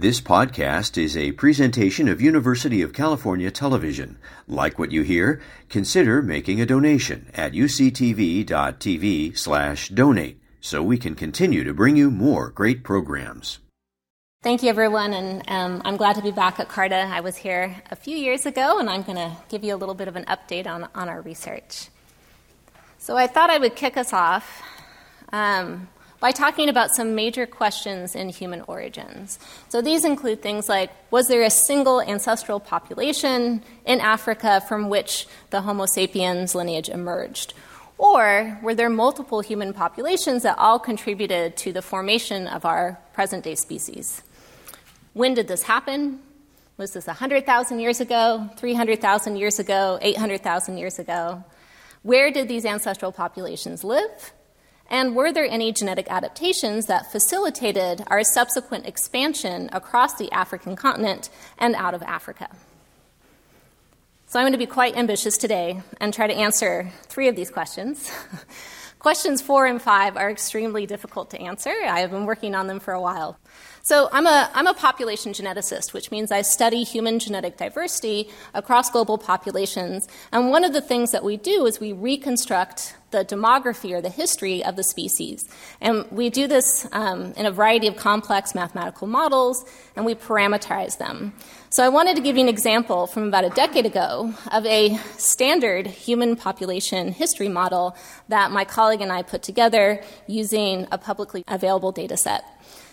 This podcast is a presentation of University of California Television. Like what you hear? Consider making a donation at uctv.tv slash donate so we can continue to bring you more great programs. Thank you, everyone, and um, I'm glad to be back at CARTA. I was here a few years ago, and I'm going to give you a little bit of an update on, on our research. So I thought I would kick us off um, by talking about some major questions in human origins. So these include things like was there a single ancestral population in Africa from which the Homo sapiens lineage emerged? Or were there multiple human populations that all contributed to the formation of our present day species? When did this happen? Was this 100,000 years ago, 300,000 years ago, 800,000 years ago? Where did these ancestral populations live? And were there any genetic adaptations that facilitated our subsequent expansion across the African continent and out of Africa? So I'm going to be quite ambitious today and try to answer three of these questions. Questions four and five are extremely difficult to answer. I have been working on them for a while. So I'm a, I'm a population geneticist, which means I study human genetic diversity across global populations. And one of the things that we do is we reconstruct the demography or the history of the species. And we do this um, in a variety of complex mathematical models, and we parameterize them. So I wanted to give you an example from about a decade ago of a standard human population history model that my colleague and I put together using a publicly available data set.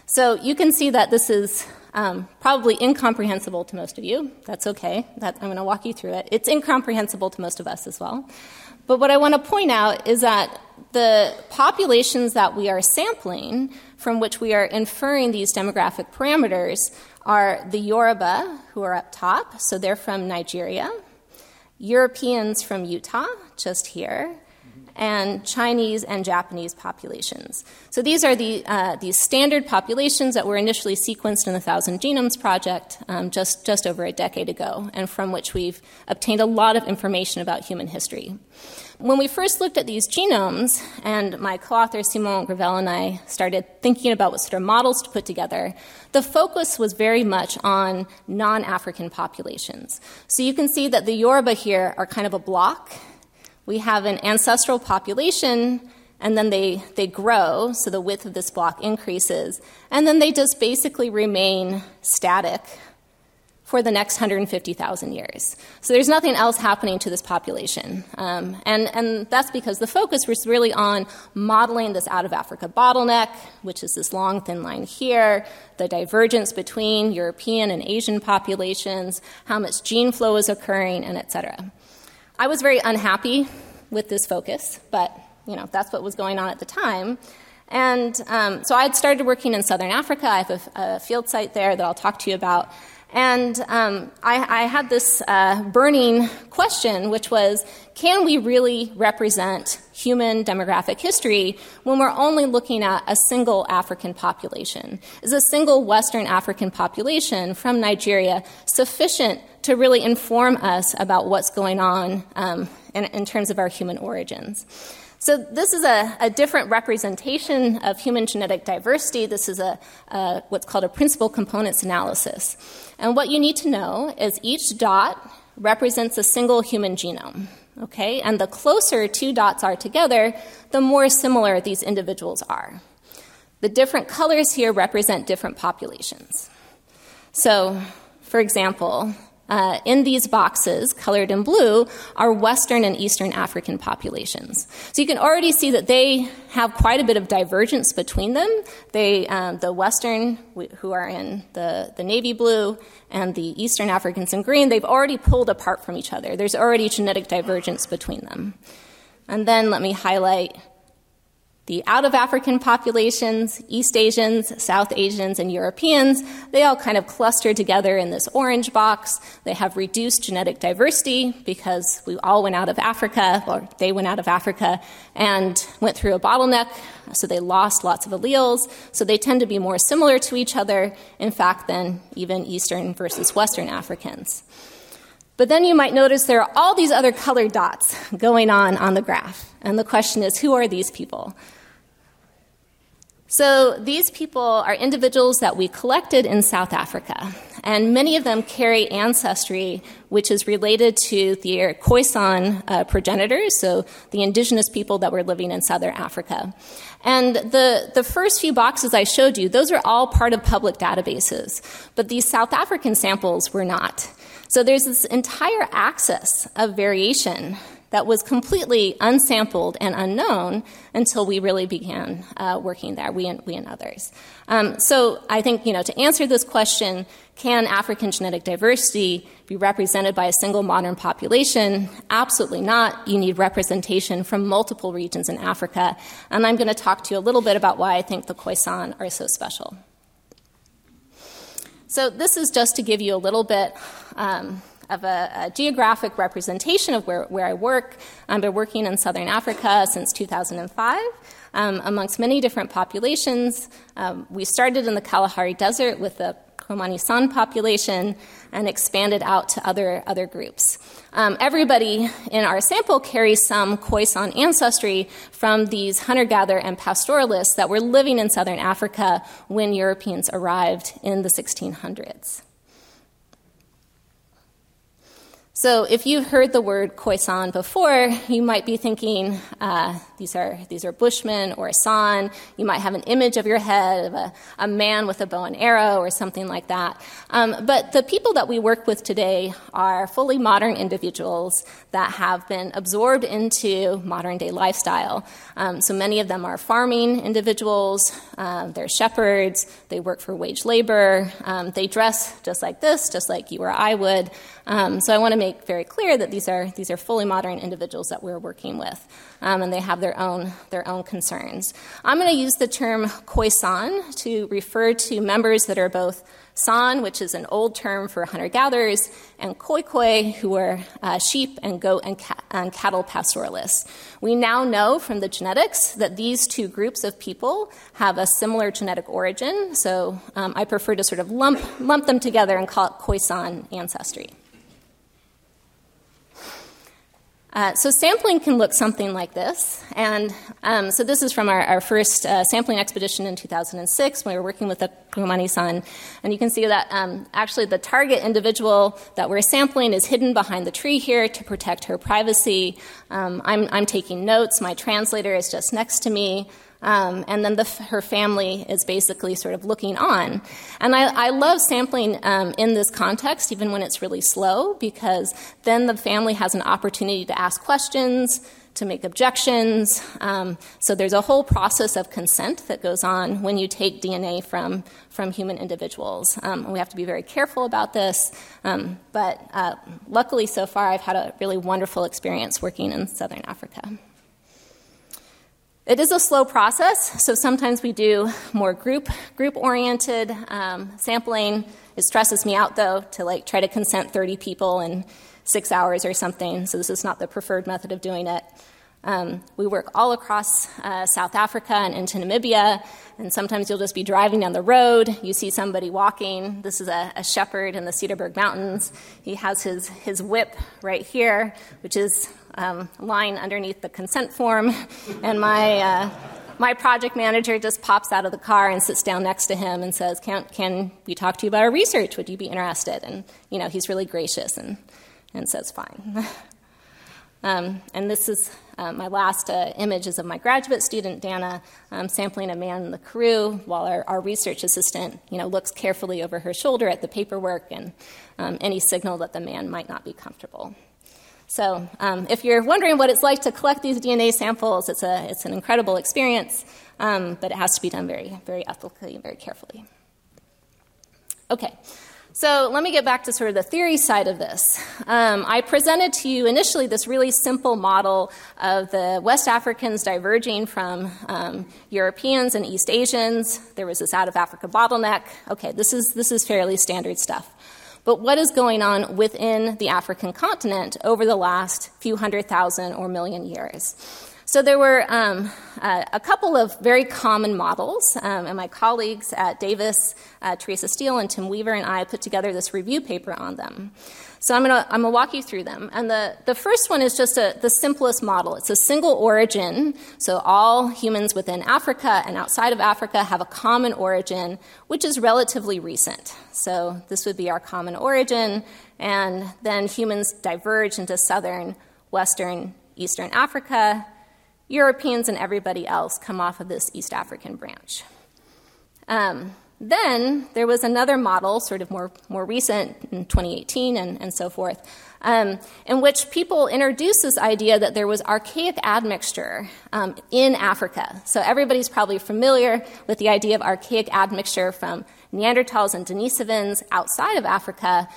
So you can see that this is um, probably incomprehensible to most of you. That's okay. That, I'm going to walk you through it. It's incomprehensible to most of us as well. But what I want to point out is that the populations that we are sampling, from which we are inferring these demographic parameters, are the Yoruba, who are up top, so they're from Nigeria, Europeans from Utah, just here, and Chinese and Japanese populations. So these are the uh, these standard populations that were initially sequenced in the Thousand Genomes Project um, just just over a decade ago, and from which we've obtained a lot of information about human history. When we first looked at these genomes, and my co-author Simon Gravel and I started thinking about what sort of models to put together, the focus was very much on non-African populations. So you can see that the Yoruba here are kind of a block we have an ancestral population, and then they, they grow, so the width of this block increases, and then they just basically remain static for the next 150,000 years. So there's nothing else happening to this population. Um, and, and that's because the focus was really on modeling this out of Africa bottleneck, which is this long, thin line here, the divergence between European and Asian populations, how much gene flow is occurring, and et cetera. I was very unhappy with this focus, but you know that's what was going on at the time. And um, so I had started working in Southern Africa. I have a, a, field site there that I'll talk to you about. And um, I, I, had this uh, burning question, which was can we really represent human demographic history when we're only looking at a single African population? Is a single Western African population from Nigeria sufficient to really inform us about what's going on um, in, in terms of our human origins? So, this is a, a, different representation of human genetic diversity. This is a, a, what's called a principal components analysis. And what you need to know is each dot represents a single human genome. Okay? And the closer two dots are together, the more similar these individuals are. The different colors here represent different populations. So, for example, uh, in these boxes, colored in blue, are Western and Eastern African populations. So you can already see that they have quite a bit of divergence between them. They, um, the Western, who are in the, the navy blue, and the Eastern Africans in green, they've already pulled apart from each other. There's already genetic divergence between them. And then let me highlight the out of African populations, East Asians, South Asians, and Europeans, they all kind of cluster together in this orange box. They have reduced genetic diversity because we all went out of Africa, or they went out of Africa and went through a bottleneck, so they lost lots of alleles. So they tend to be more similar to each other, in fact, than even Eastern versus Western Africans. But then you might notice there are all these other colored dots going on on the graph. And the question is who are these people? So these people are individuals that we collected in South Africa, and many of them carry ancestry which is related to their Khoisan uh, progenitors, so the indigenous people that were living in southern Africa. And the, the first few boxes I showed you, those are all part of public databases, but these South African samples were not. So there's this entire axis of variation that was completely unsampled and unknown until we really began uh, working there, we and, we and others. Um, so I think, you know, to answer this question, can African genetic diversity be represented by a single modern population? Absolutely not. You need representation from multiple regions in Africa. And I'm going to talk to you a little bit about why I think the Khoisan are so special. So this is just to give you a little bit um, of a, a, geographic representation of where, where I work. I've been working in southern Africa since 2005 um, amongst many different populations. Um, we started in the Kalahari Desert with the Khomani San population and expanded out to other, other groups. Um, everybody in our sample carries some Khoisan ancestry from these hunter gatherer and pastoralists that were living in southern Africa when Europeans arrived in the 1600s. So, if you've heard the word Khoisan before, you might be thinking uh, these are these are Bushmen or San. You might have an image of your head of a, a man with a bow and arrow or something like that. Um, but the people that we work with today are fully modern individuals that have been absorbed into modern day lifestyle. Um, so many of them are farming individuals. Uh, they're shepherds. They work for wage labor. Um, they dress just like this, just like you or I would. Um, so I want to make very clear that these are these are fully modern individuals that we're working with, um, and they have their own their own concerns. I'm going to use the term Khoisan to refer to members that are both San, which is an old term for hunter gatherers, and Khoikhoi, who are uh, sheep and goat and, ca- and, cattle pastoralists. We now know from the genetics that these two groups of people have a similar genetic origin, so um, I prefer to sort of lump, lump them together and call it Khoisan ancestry. Uh, so sampling can look something like this. And um, so this is from our, our first uh, sampling expedition in 2006 when we were working with the Khomani-San. And you can see that um, actually the target individual that we're sampling is hidden behind the tree here to protect her privacy. Um, I'm, I'm taking notes. My translator is just next to me. Um, and then the, her family is basically sort of looking on. And I, I love sampling um, in this context, even when it's really slow, because then the family has an opportunity to ask questions, to make objections. Um, so there's a whole process of consent that goes on when you take DNA from, from human individuals. Um, we have to be very careful about this. Um, but uh, luckily, so far, I've had a really wonderful experience working in southern Africa. It is a slow process, so sometimes we do more group group oriented um, sampling. It stresses me out though to like try to consent 30 people in six hours or something. So this is not the preferred method of doing it. Um, we work all across uh, South Africa and into Namibia, and sometimes you'll just be driving down the road. You see somebody walking. This is a, a shepherd in the Cederberg Mountains. He has his, his whip right here, which is um, line underneath the consent form, and my uh, my project manager just pops out of the car and sits down next to him and says, "Can can we talk to you about our research? Would you be interested?" And you know, he's really gracious and and says, "Fine." um, and this is uh, my last uh, image is of my graduate student Dana um, sampling a man in the Karoo, while our, our, research assistant, you know, looks carefully over her shoulder at the paperwork and um, any signal that the man might not be comfortable. So, um, if you're wondering what it's like to collect these DNA samples, it's, a, it's an incredible experience, um, but it has to be done very, very ethically and very carefully. Okay, so let me get back to sort of the theory side of this. Um, I presented to you initially this really simple model of the West Africans diverging from um, Europeans and East Asians. There was this out of Africa bottleneck. Okay, this is, this is fairly standard stuff but what is going on within the African continent over the last few hundred thousand or million years. So there were um, uh, a couple of very common models, um, and my colleagues at Davis, uh, Teresa Steele, and Tim Weaver, and I put together this review paper on them. So I'm going to walk you through them. And the, the first one is just a, the simplest model. It's a single origin, so all humans within Africa and outside of Africa have a common origin, which is relatively recent. So this would be our common origin, and then humans diverge into southern, western, eastern Africa Europeans and everybody else come off of this East African branch. Um, then there was another model, sort of more, more recent in 2018 and, and so forth, um, in which people introduced this idea that there was archaic admixture um, in Africa. So everybody's probably familiar with the idea of archaic admixture from Neanderthals and Denisovans outside of Africa,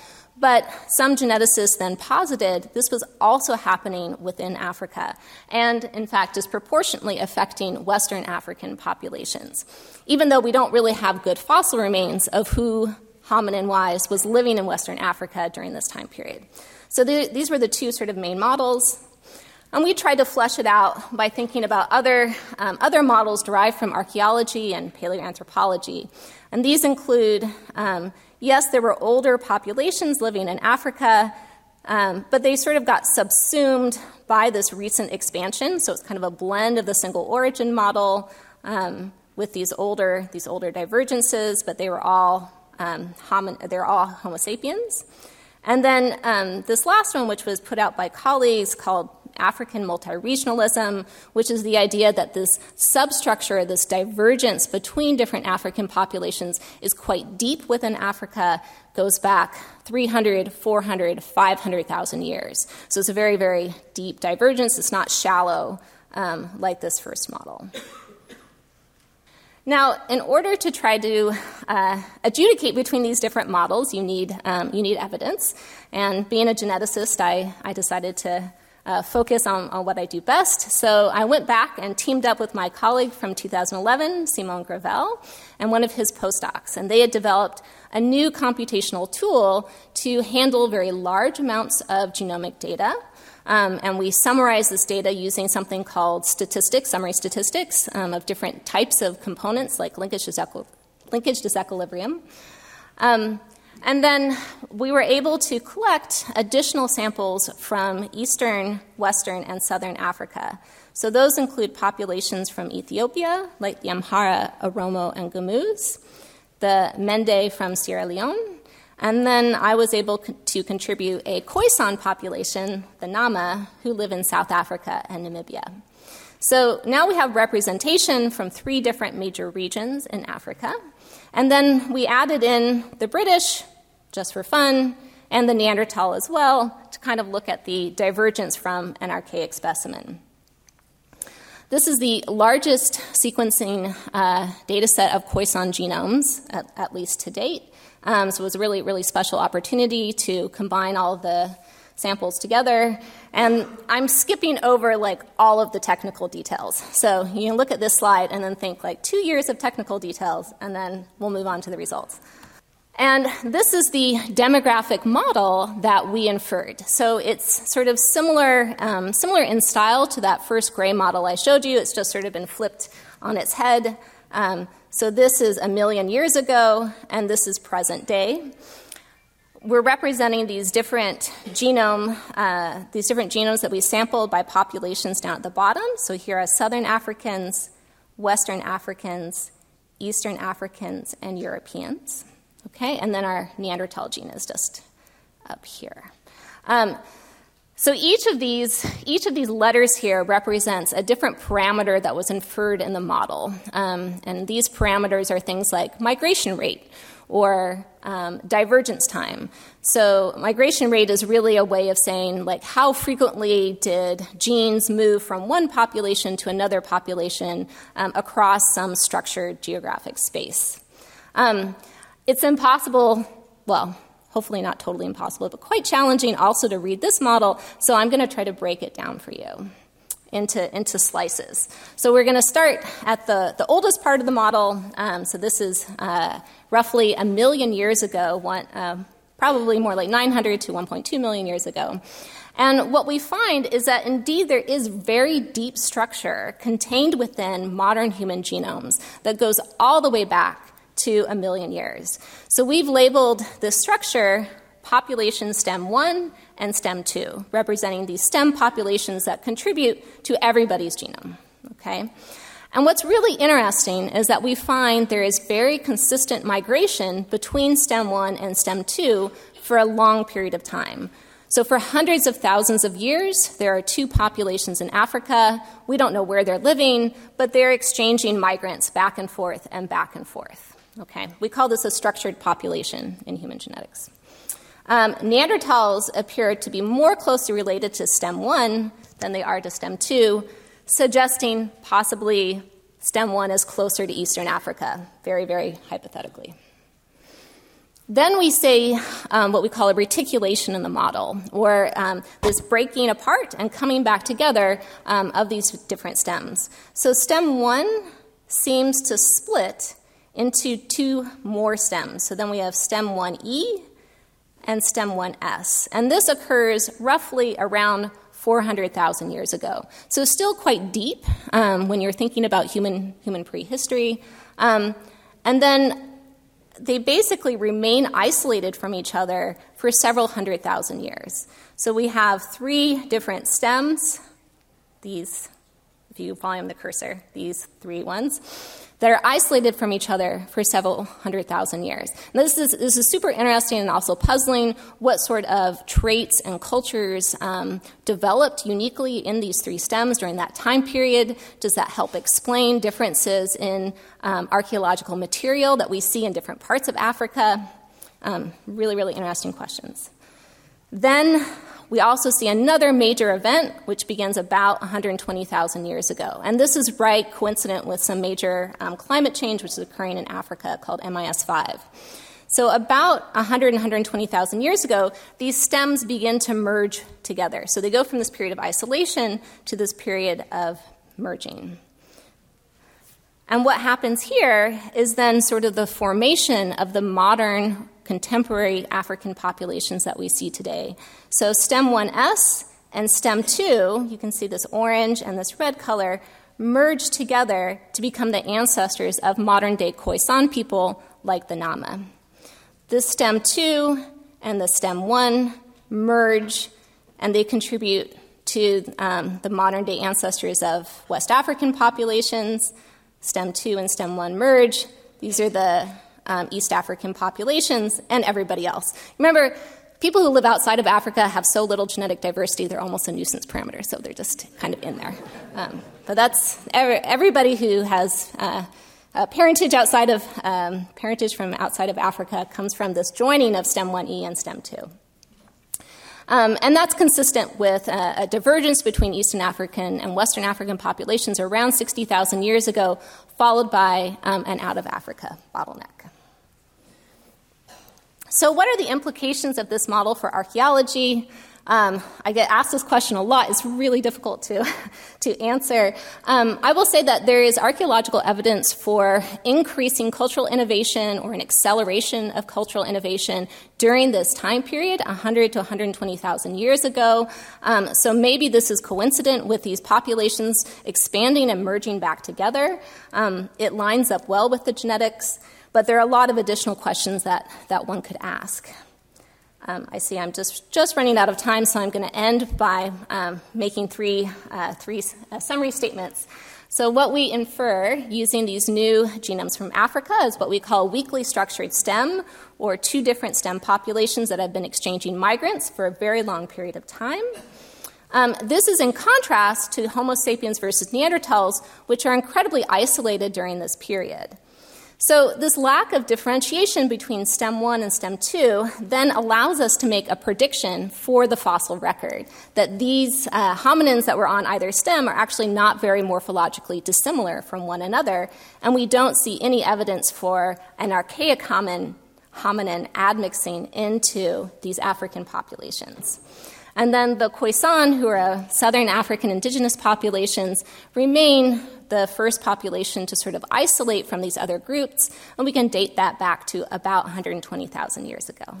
but some geneticists then posited this was also happening within Africa, and in fact, disproportionately affecting Western African populations. Even though we don't really have good fossil remains of who hominin wise was living in Western Africa during this time period. So the, these were the two sort of main models. And we tried to flesh it out by thinking about other, um, other models derived from archaeology and paleoanthropology. And these include um, yes, there were older populations living in Africa, um, but they sort of got subsumed by this recent expansion. So it's kind of a blend of the single origin model um, with these older these older divergences, but they were all um, homin- they're all Homo sapiens. And then um, this last one, which was put out by colleagues called African multi-regionalism, which is the idea that this substructure, this divergence between different African populations is quite deep within Africa, goes back 300, 400, 500,000 years. So it's a very, very deep divergence. It's not shallow um, like this first model. Now, in order to try to uh, adjudicate between these different models, you need, um, you need evidence. And being a geneticist, I, I decided to uh, focus on, on, what I do best. So I went back and teamed up with my colleague from 2011, Simon Gravel, and one of his postdocs. And they had developed a new computational tool to handle very large amounts of genomic data. Um, and we summarize this data using something called statistics, summary statistics um, of different types of components like linkage, disequilibrium. Um, and then we were able to collect additional samples from eastern, western, and southern Africa. So those include populations from Ethiopia, like the Amhara, Oromo, and Gumuz, the Mende from Sierra Leone, and then I was able to contribute a Khoisan population, the Nama, who live in South Africa and Namibia. So now we have representation from three different major regions in Africa. And then we added in the British, just for fun, and the Neanderthal as well, to kind of look at the divergence from an archaic specimen. This is the largest sequencing uh, data set of Khoisan genomes, at, at least to date. Um, so it was a really, really special opportunity to combine all the samples together. And I'm skipping over like all of the technical details. So you can look at this slide and then think like two years of technical details, and then we'll move on to the results. And this is the demographic model that we inferred. So it's sort of similar, um, similar in style to that first gray model I showed you. It's just sort of been flipped on its head. Um, so this is a million years ago, and this is present day. We're representing these different genome, uh, these different genomes that we sampled by populations down at the bottom. So here are Southern Africans, Western Africans, Eastern Africans, and Europeans. Okay, and then our Neanderthal gene is just up here. Um, so each of these each of these letters here represents a different parameter that was inferred in the model, um, and these parameters are things like migration rate or um, divergence time. So migration rate is really a way of saying like how frequently did genes move from one population to another population um, across some structured geographic space. Um, it's impossible, well, hopefully not totally impossible, but quite challenging also to read this model, so I'm going to try to break it down for you into, into slices. So we're going to start at the, the oldest part of the model. Um, so this is uh, roughly a million years ago, one, uh, probably more like 900 to 1.2 million years ago. And what we find is that indeed there is very deep structure contained within modern human genomes that goes all the way back to a million years. So we've labeled this structure population stem 1 and stem 2, representing these stem populations that contribute to everybody's genome. Okay? And what's really interesting is that we find there is very consistent migration between stem 1 and stem 2 for a long period of time. So, for hundreds of thousands of years, there are two populations in Africa. We don't know where they're living, but they're exchanging migrants back and forth and back and forth. Okay, we call this a structured population in human genetics. Um, Neanderthals appear to be more closely related to stem 1 than they are to stem 2, suggesting possibly stem 1 is closer to Eastern Africa, very, very hypothetically. Then we say um, what we call a reticulation in the model, or um, this breaking apart and coming back together um, of these different stems. So, stem one seems to split into two more stems. So, then we have stem 1E and stem 1S. And this occurs roughly around 400,000 years ago. So, still quite deep um, when you're thinking about human, human prehistory. Um, and then they basically remain isolated from each other for several hundred thousand years. So we have three different stems, these, you volume the cursor, these three ones that are isolated from each other for several hundred thousand years. Now, this is, this is super interesting and also puzzling what sort of traits and cultures um, developed uniquely in these three stems during that time period. Does that help explain differences in um, archaeological material that we see in different parts of Africa? Um, really, really interesting questions. Then we also see another major event, which begins about 120,000 years ago. And this is right coincident with some major um, climate change, which is occurring in Africa called MIS 5. So, about 100 and 120,000 years ago, these stems begin to merge together. So, they go from this period of isolation to this period of merging. And what happens here is then sort of the formation of the modern contemporary African populations that we see today. So, stem 1S and stem 2, you can see this orange and this red color, merge together to become the ancestors of modern day Khoisan people like the Nama. This stem 2 and the stem 1 merge and they contribute to um, the modern day ancestors of West African populations. Stem 2 and stem 1 merge. These are the um, East African populations, and everybody else. Remember, people who live outside of Africa have so little genetic diversity, they're almost a nuisance parameter, so they're just kind of in there. Um, but that's everybody who has uh, parentage outside of um, parentage from outside of Africa comes from this joining of stem 1e and stem 2. Um, and that's consistent with a divergence between Eastern African and Western African populations around 60,000 years ago, followed by um, an out of Africa bottleneck. So, what are the implications of this model for archaeology? Um, I get asked this question a lot. It's really difficult to, to answer. Um, I will say that there is archaeological evidence for increasing cultural innovation or an acceleration of cultural innovation during this time period, 100 to 120,000 years ago. Um, so maybe this is coincident with these populations expanding and merging back together. Um, it lines up well with the genetics. But there are a lot of additional questions that, that one could ask. Um, I see I'm just, just running out of time, so I'm going to end by um, making three, uh, three uh, summary statements. So, what we infer using these new genomes from Africa is what we call weakly structured stem, or two different stem populations that have been exchanging migrants for a very long period of time. Um, this is in contrast to Homo sapiens versus Neanderthals, which are incredibly isolated during this period. So, this lack of differentiation between stem 1 and stem 2 then allows us to make a prediction for the fossil record that these uh, hominins that were on either stem are actually not very morphologically dissimilar from one another, and we don't see any evidence for an archaic hominin, hominin admixing into these African populations. And then the Khoisan, who are a southern African indigenous populations, remain the first population to sort of isolate from these other groups, and we can date that back to about 120,000 years ago.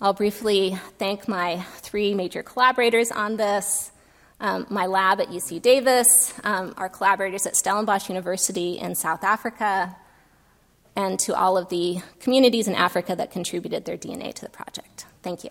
I'll briefly thank my three major collaborators on this um, my lab at UC Davis, um, our collaborators at Stellenbosch University in South Africa, and to all of the communities in Africa that contributed their DNA to the project. Thank you.